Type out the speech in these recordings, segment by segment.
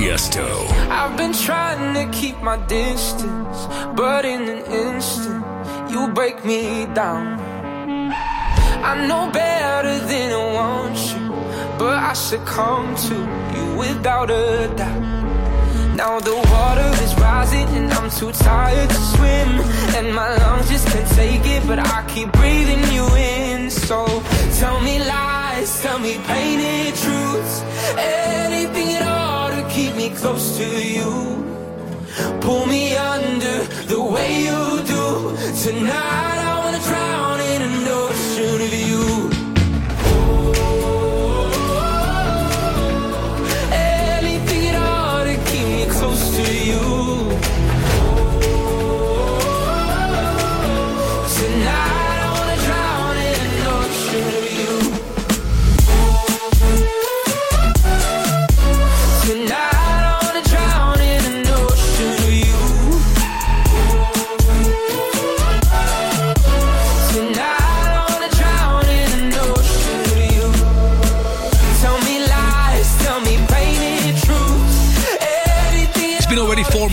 Tiesto. I've been trying to keep my distance, but in an instant, you break me down. I know better than I want you, but I succumb to you without a doubt. Now the water is rising and I'm too tired to swim And my lungs just can't take it but I keep breathing you in So tell me lies, tell me painted truths Anything keep me close to you. Pull me under the way you do. Tonight I wanna drown in an ocean of you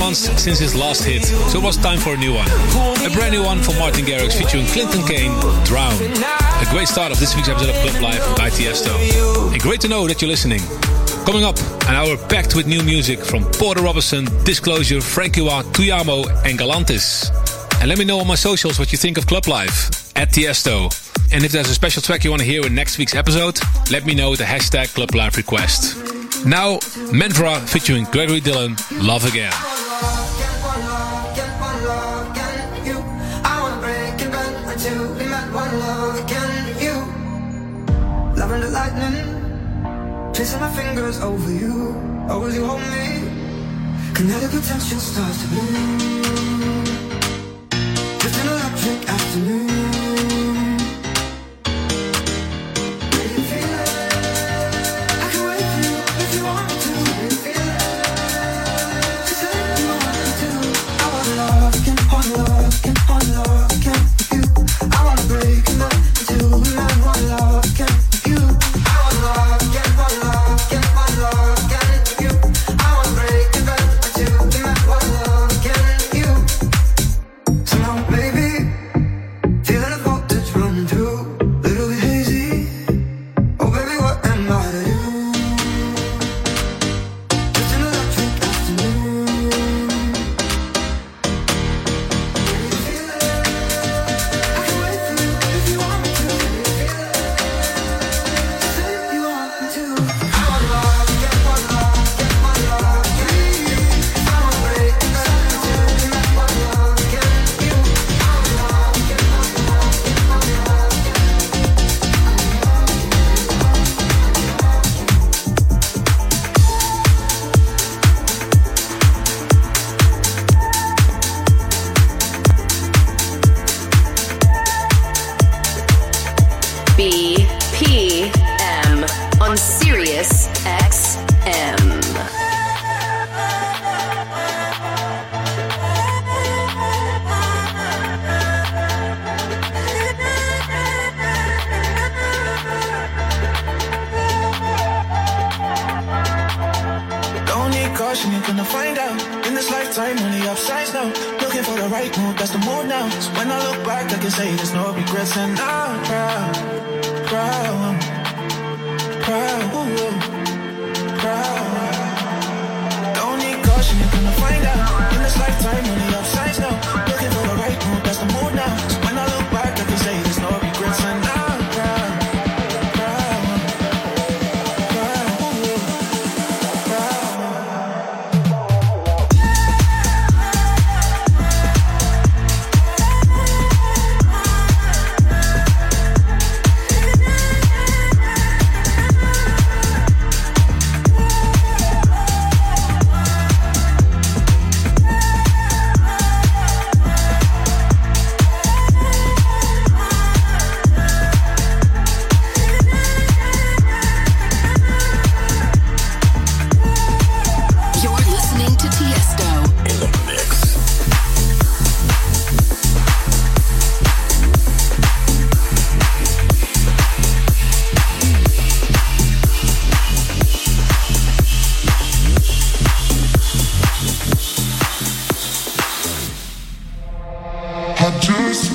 months since his last hit, so it was time for a new one. A brand new one from Martin Garrix featuring Clinton Kane, Drown. A great start of this week's episode of Club Life by Tiesto. And great to know that you're listening. Coming up, an hour packed with new music from Porter Robinson, Disclosure, Frankie Wa, Tujamo, and Galantis. And let me know on my socials what you think of Club Life at Tiesto. And if there's a special track you want to hear in next week's episode, let me know with the hashtag Club Life request. Now, Menvra featuring Gregory Dillon, Love Again. Tracing my fingers over you. Oh, Always you hold me, kinetic potential starts to bloom. Just an electric afternoon. Do you if you want me to feel it?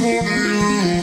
for you.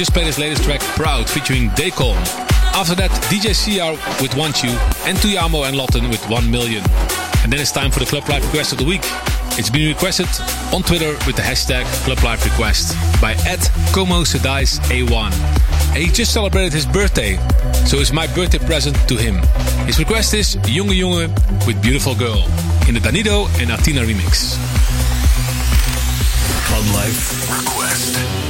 Just played his latest track, Proud, featuring Dacon. After that, DJ CR with Want You, and Tujamo and Lotten with 1 Million. And then it's time for the Club Life Request of the Week. It's been requested on Twitter with the hashtag Club Life Request by Ed Como A1. And he just celebrated his birthday, so it's my birthday present to him. His request is Junge Junge with Beautiful Girl in the Danido and Atina remix. Club Life Request.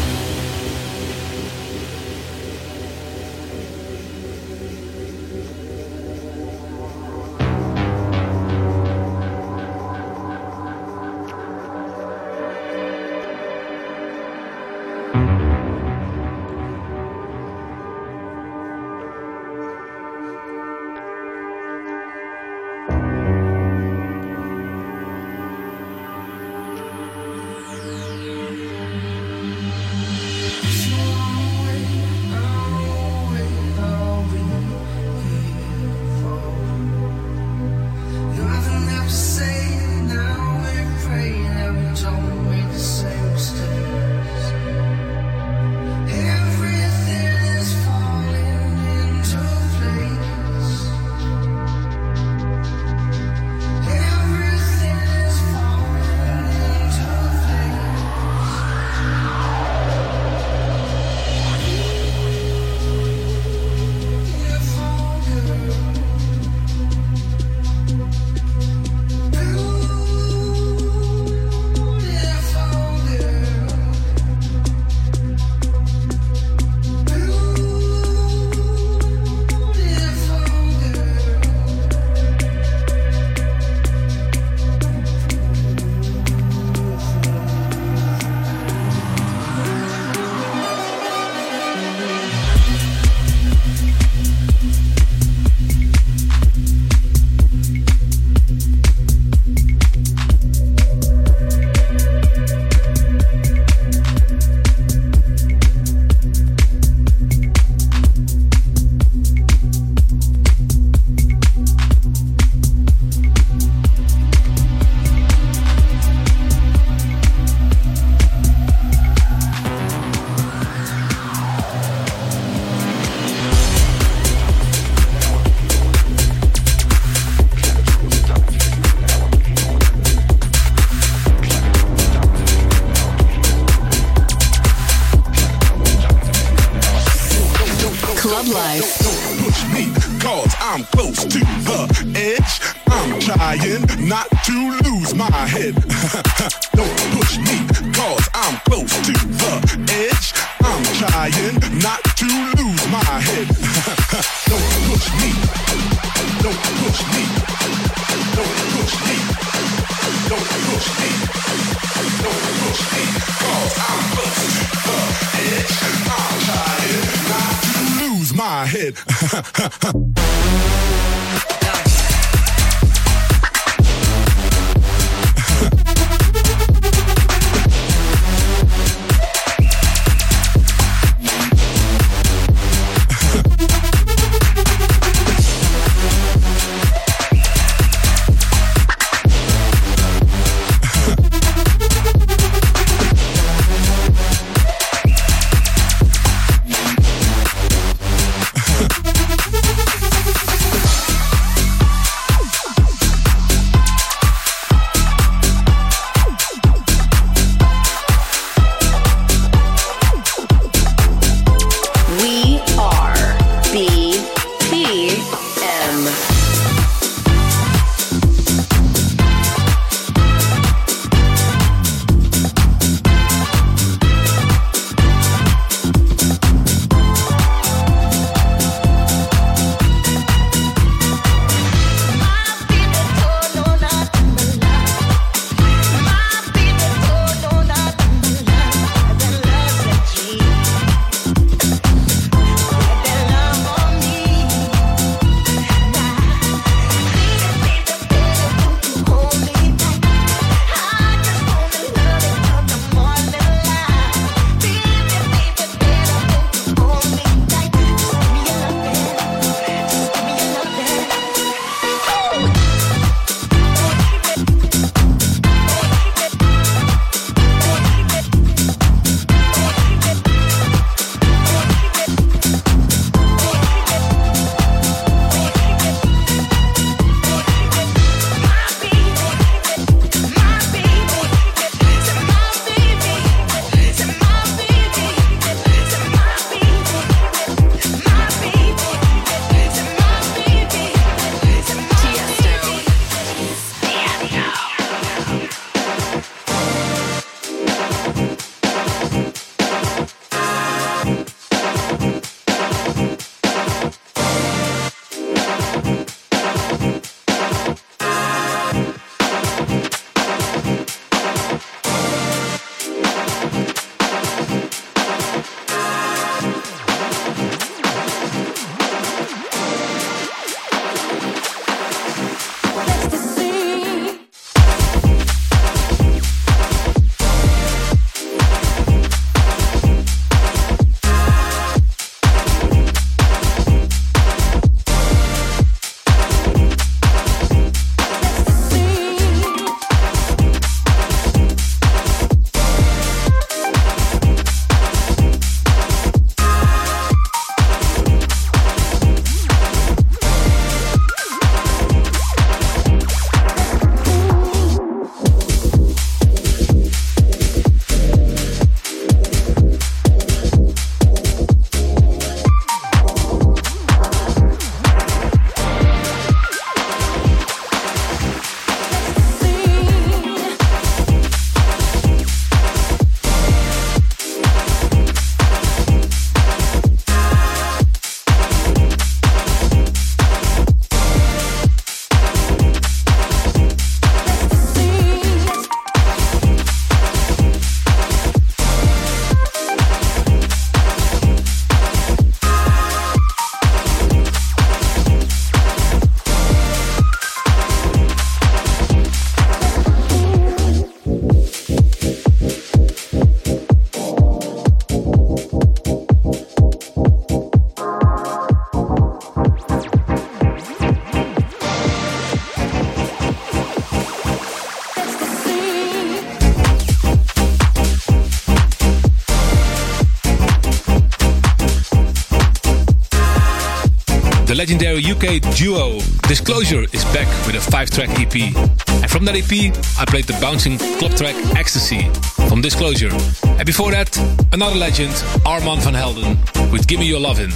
UK duo Disclosure is back with a five track EP. And from that EP, I played the bouncing club track Ecstasy from Disclosure. And before that, another legend, Armand van Helden with Gimme Your Lovin'.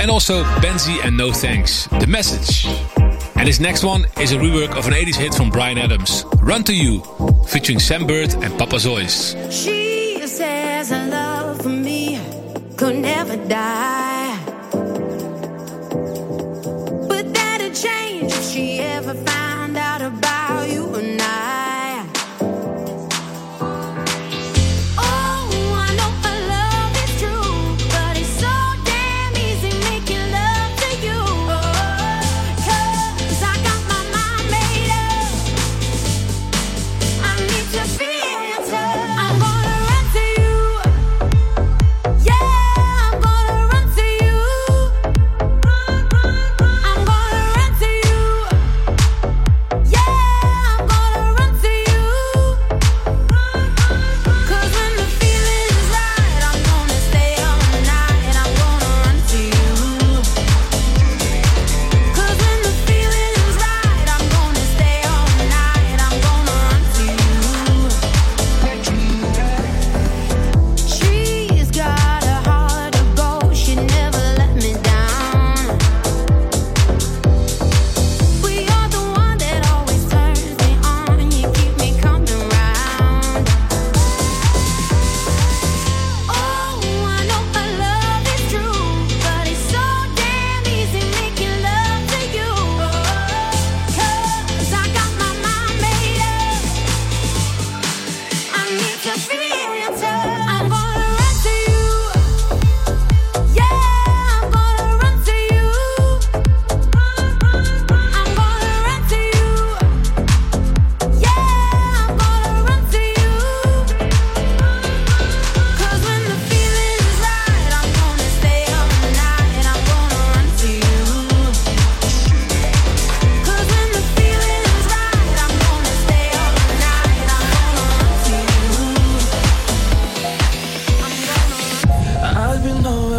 And also Benzi and No Thanks, The Message. And this next one is a rework of an 80s hit from Bryan Adams, Run to You, featuring Sam Bird and Papa Zoyce. of a.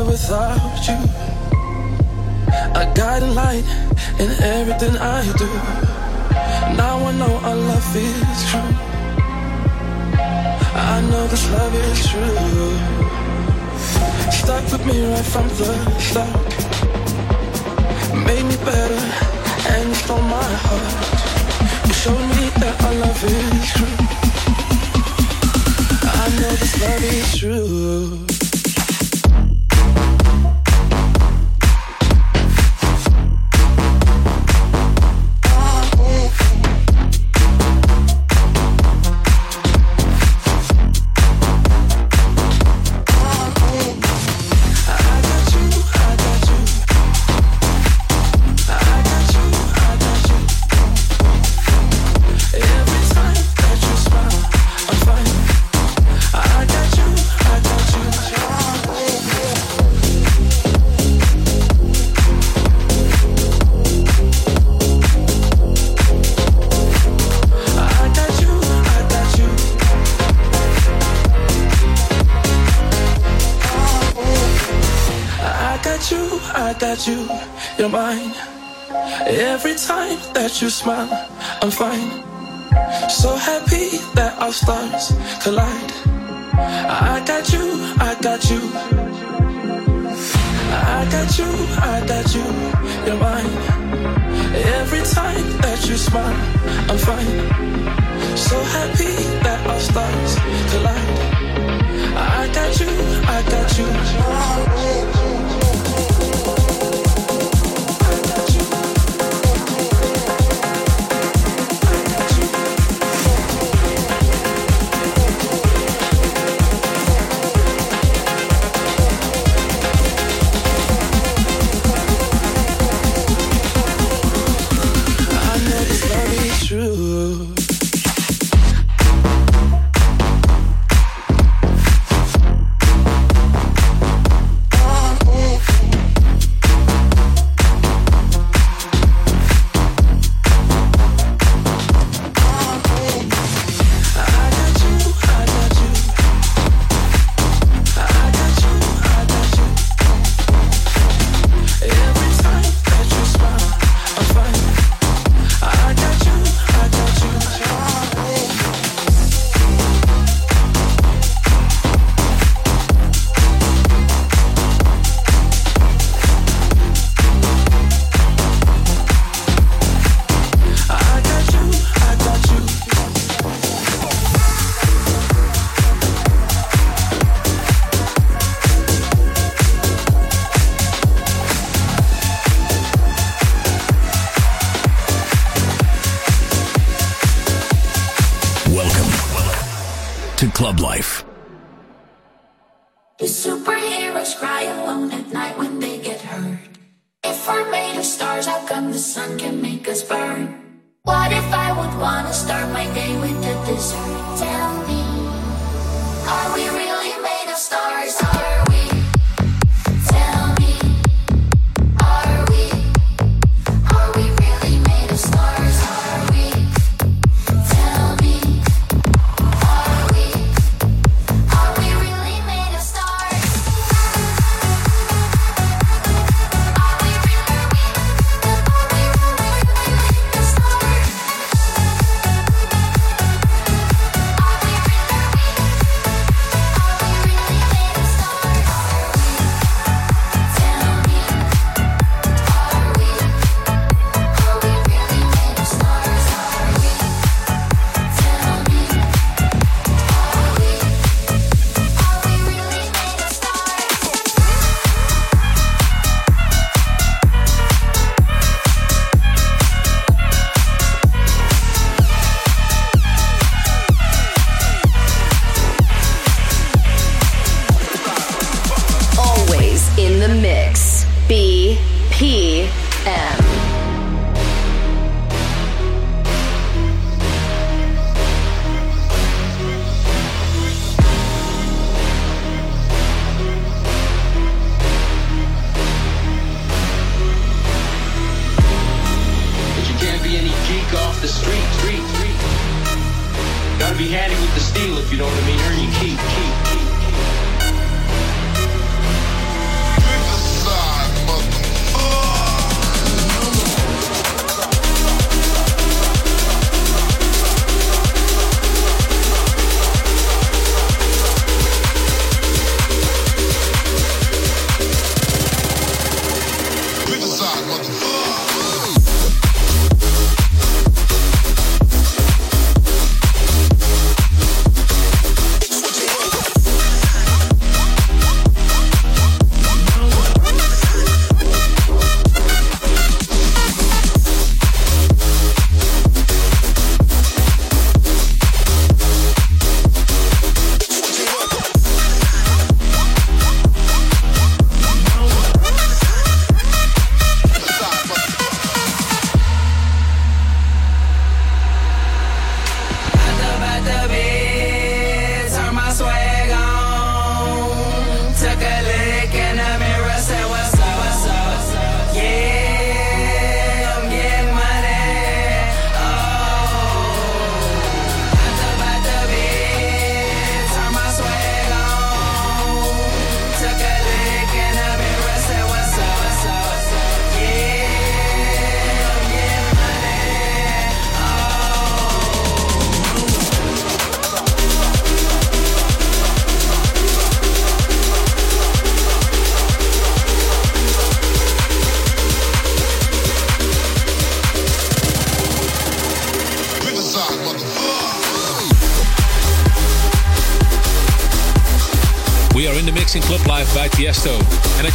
without you. I guiding light in everything I do. Now I know our love is true. I know this love is true. Stuck with me right from the start. Made me better and stole my heart. You showed me that our love is true. I know this love is true. that you smile, I'm fine. So happy that our stars collide. I got you, I got you. I got you, I got you, you're mine. Every time that you smile, I'm fine. So happy that our stars collide. I got you, I got you.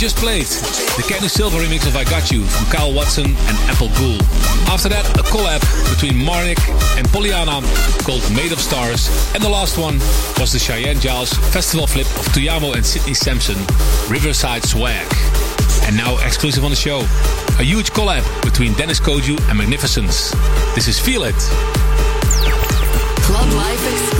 just played the Kenny Silver remix of I Got You from Kyle Watson and Apple Ghoul. After that, a collab between Marnik and Poliana called Made of Stars. And the last one was the Cheyenne Giles festival flip of Tujamo and Sidney Samson, Riverside Swag. And now exclusive on the show, a huge collab between Deniz Koyu and Magnificence. This is Feel It. Club Life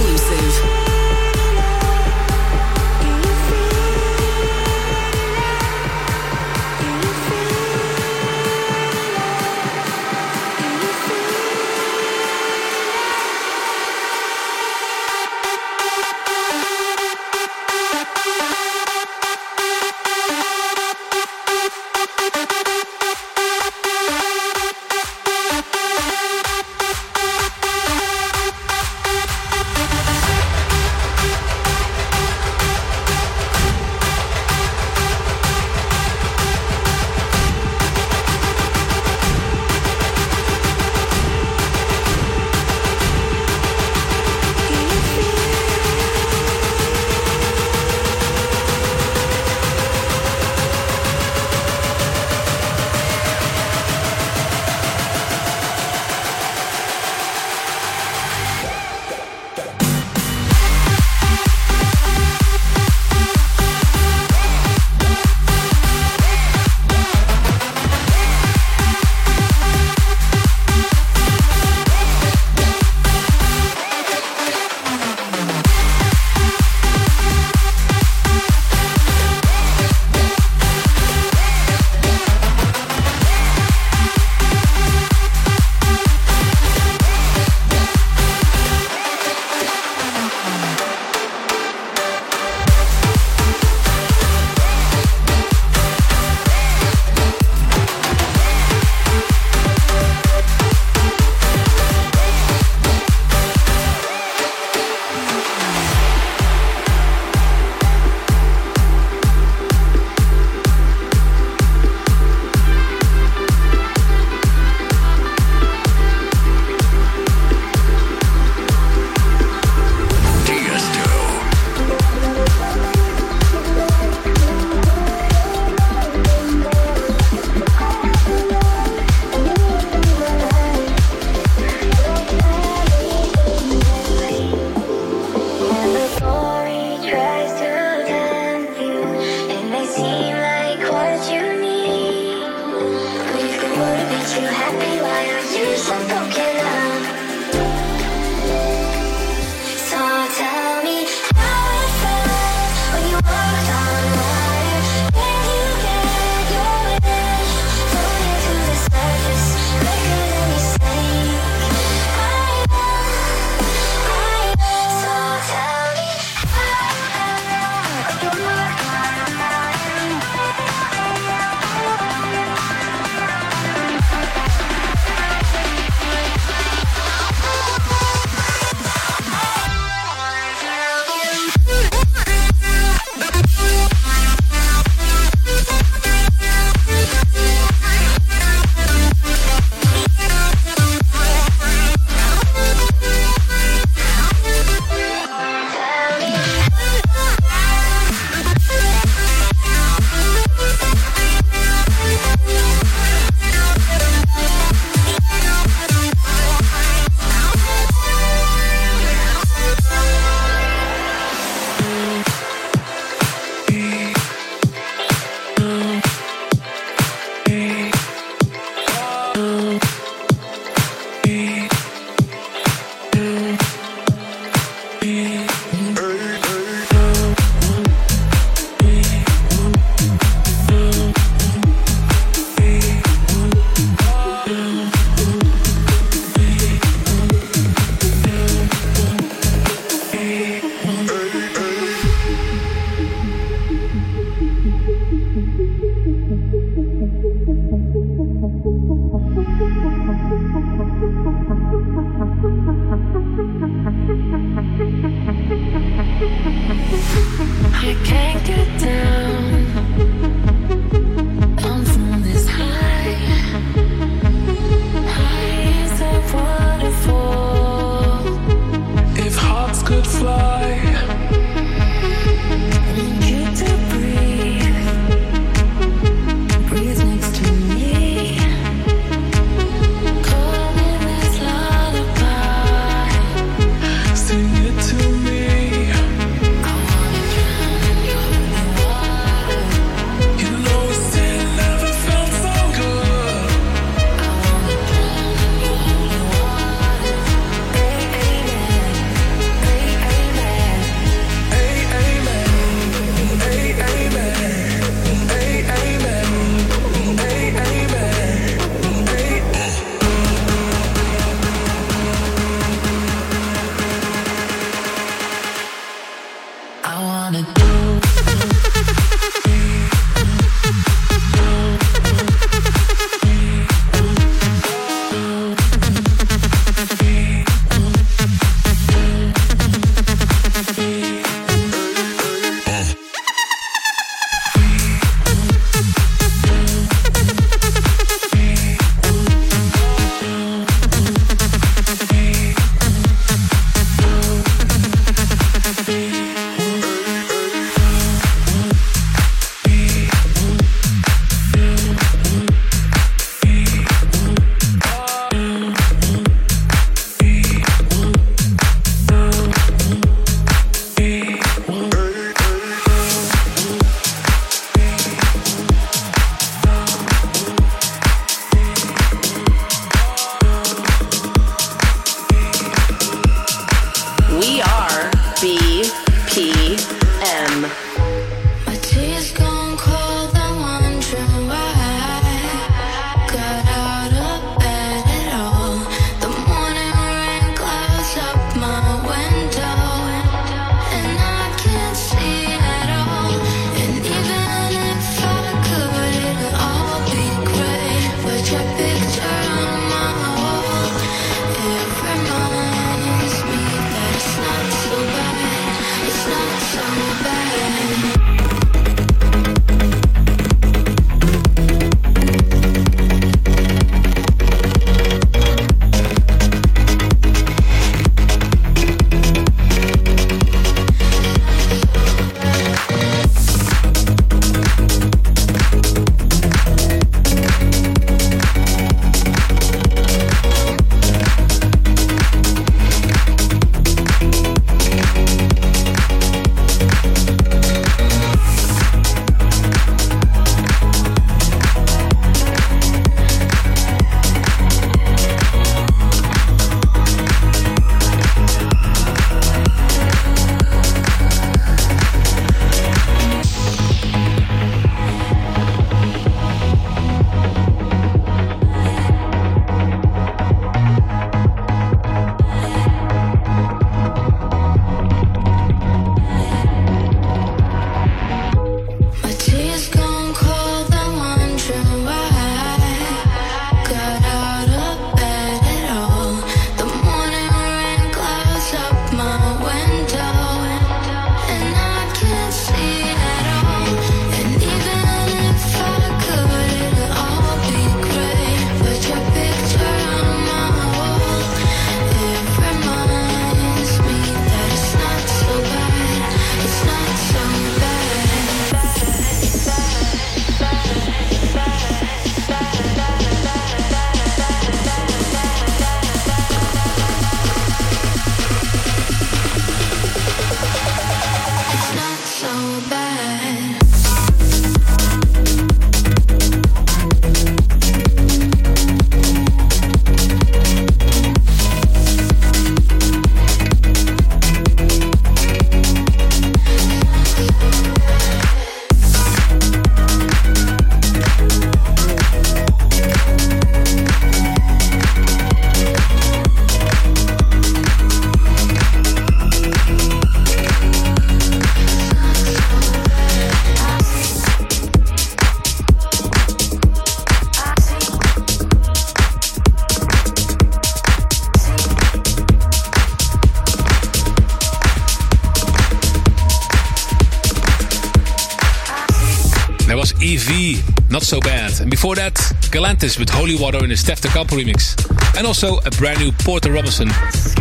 before that, Galantis with Holy Water in the Steff da Campo remix. And also a brand new Porter Robinson,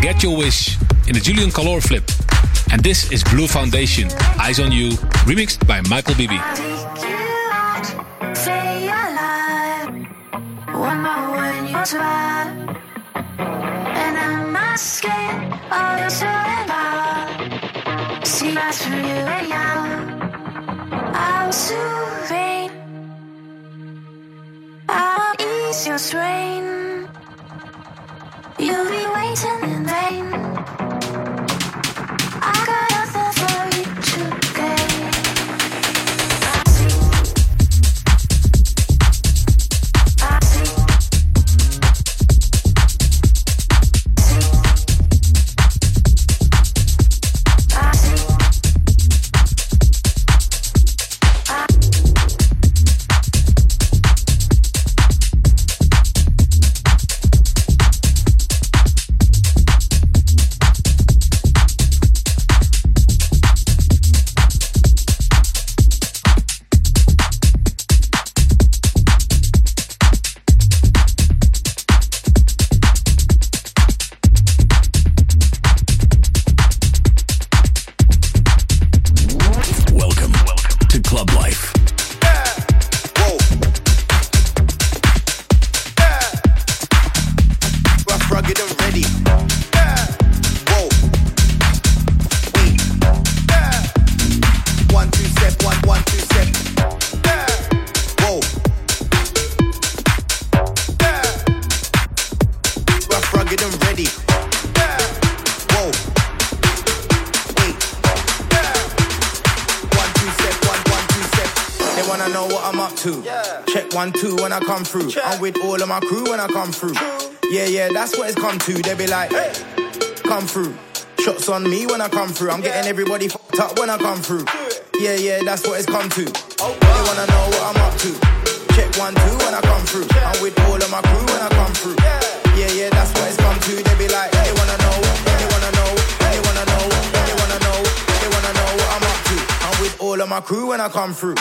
Get Your Wish in the Julian Calor flip. And this is Blue Foundation, Eyes on You, remixed by Michael Bibi. Say you're alive. One more when you try. I'll your strain. You'll be waiting in vain. Come through. I'm with all of my crew when I come through. Yeah, yeah, that's what it's come to. They be like, hey, come through. Shots on me when I come through. I'm getting everybody fucked up when I come through. Yeah, yeah, that's what it's come to. Oh, they wanna know what I'm up to. Check one, two when I come through. I'm with all of my crew when I come through. Yeah, yeah, that's what it's come to. They be like, they wanna know, they wanna know, they wanna know, they wanna know, they wanna know what I'm up to. I'm with all of my crew when I come through.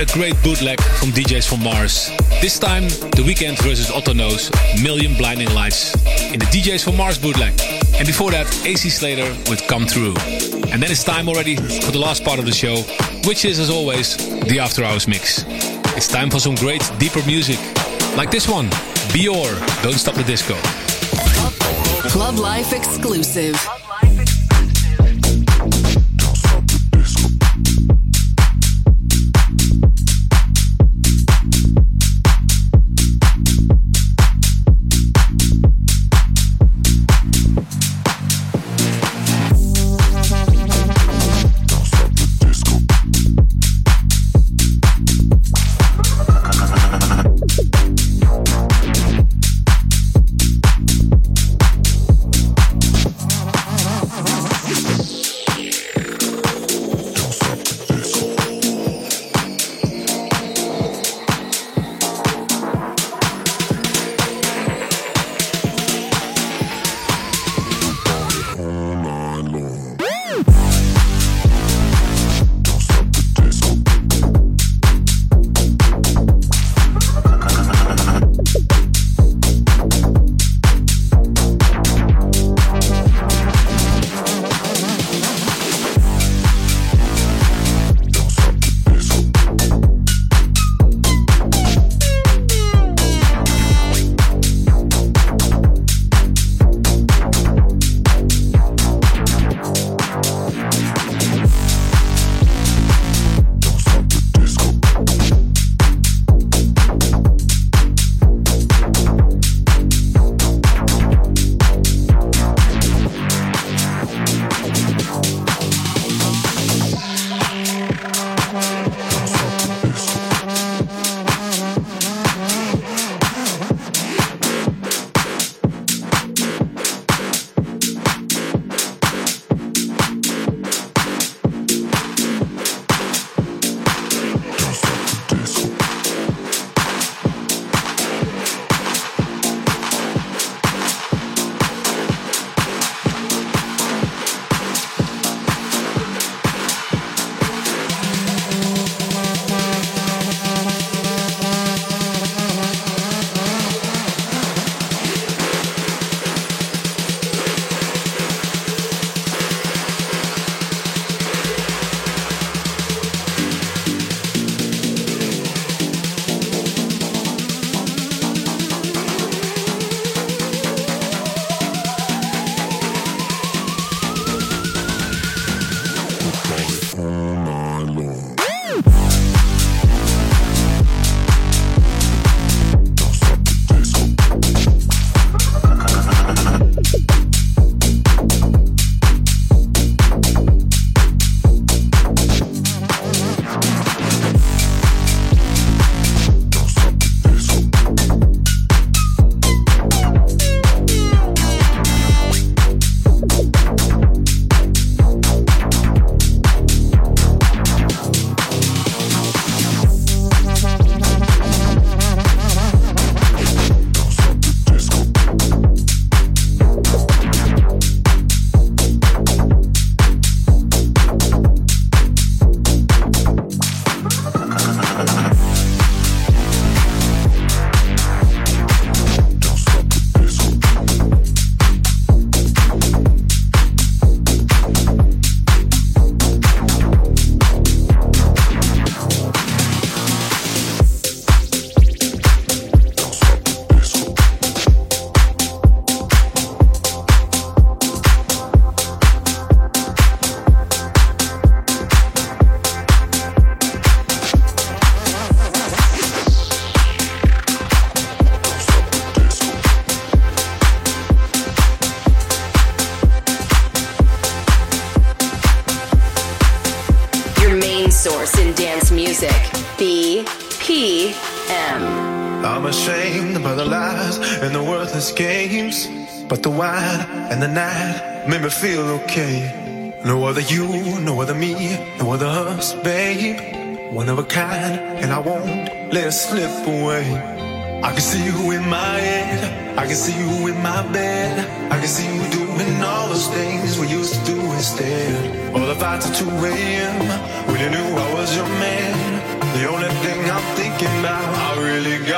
A great bootleg from DJs from Mars. This time, The Weeknd versus Otto Knows, Million Blinding Lights in the DJs from Mars bootleg. And before that, AC Slater with Come Through. And then it's time already for the last part of the show, which is, as always, the After Hours mix. It's time for some great, deeper music, like this one, Bior, Don't Stop the Disco. Club Life exclusive. Kind, and I won't let it slip away. I can see you in my head, I can see you in my bed. I can see you doing all those things we used to do instead. All the fights at 2 a.m. when you knew I was your man. The only thing I'm thinking about, I really gotta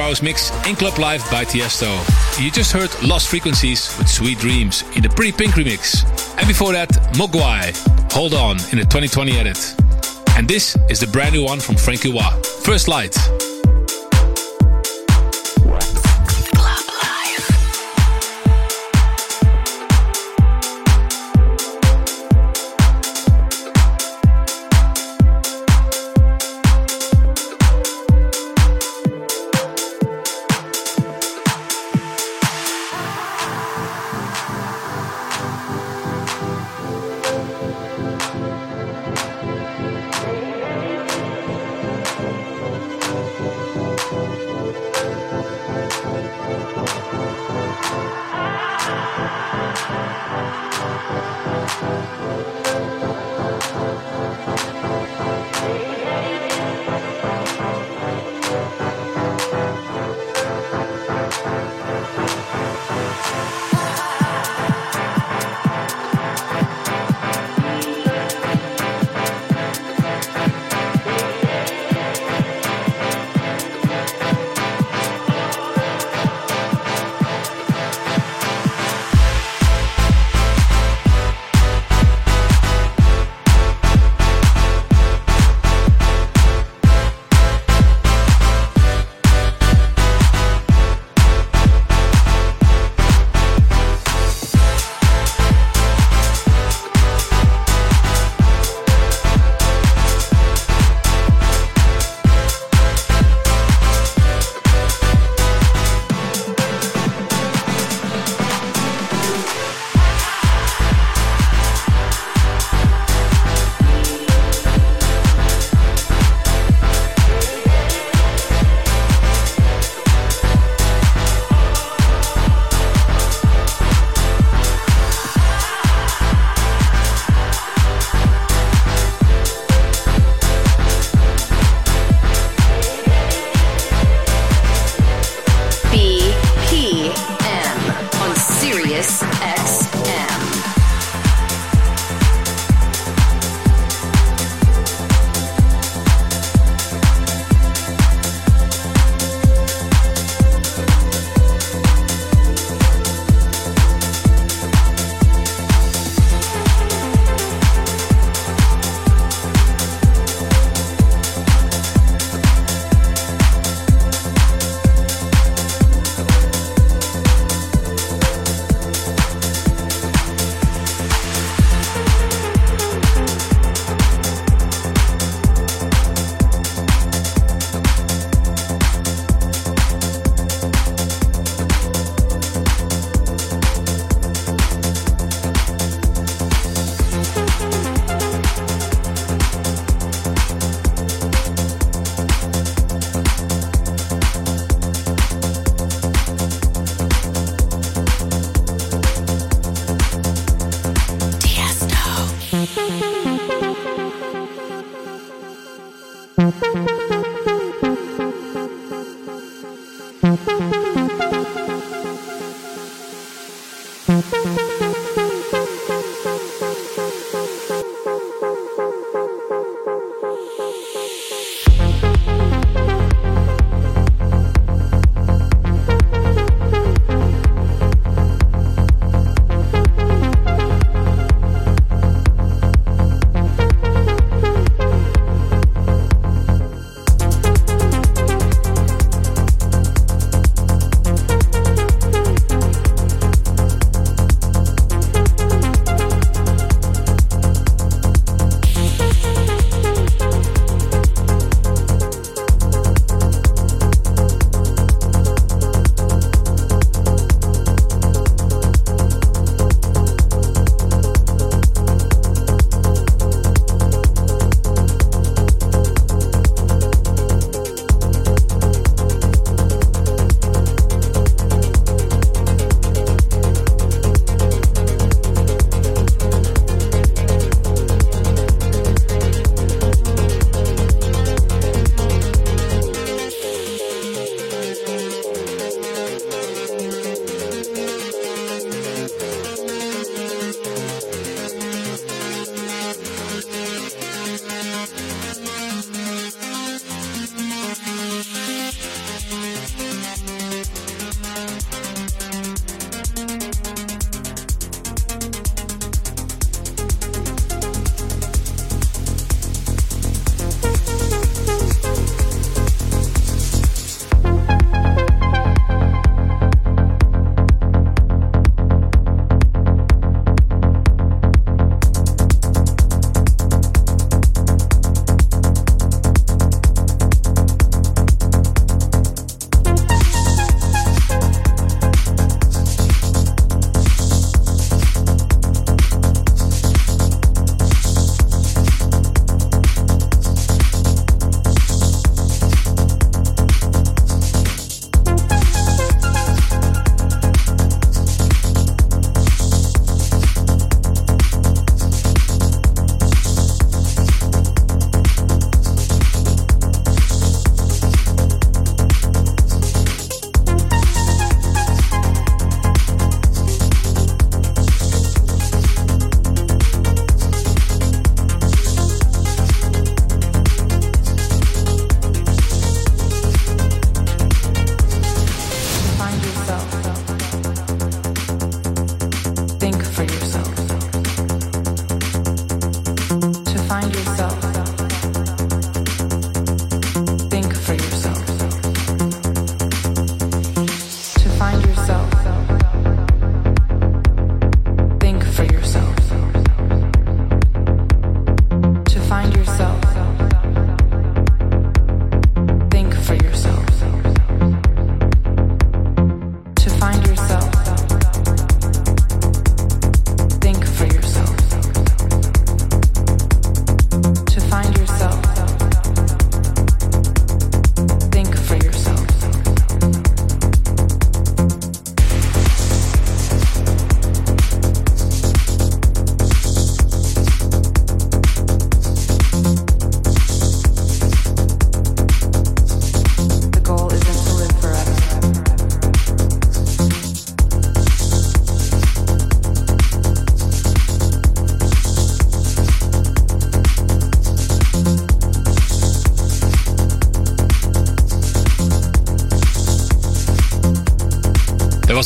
Hours mix in Club Life by Tiesto. You just heard Lost Frequencies with Sweet Dreams in the Pretty Pink remix. And before that, Mogwai, Hold On in the 2020 edit. And this is the brand new one from Frankie Wah, First Light.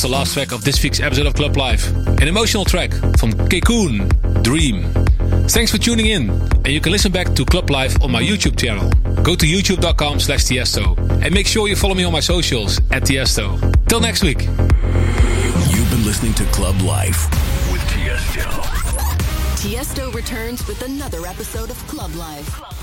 The last track of this week's episode of Club Life. An emotional track from Kekoon, Dream. Thanks for tuning in, and you can listen back to Club Life on my YouTube channel. Go to youtube.com slash Tiesto, and make sure you follow me on my socials at Tiesto. Till next week. You've been listening to Club Life with Tiesto. Tiesto returns with another episode of Club Life.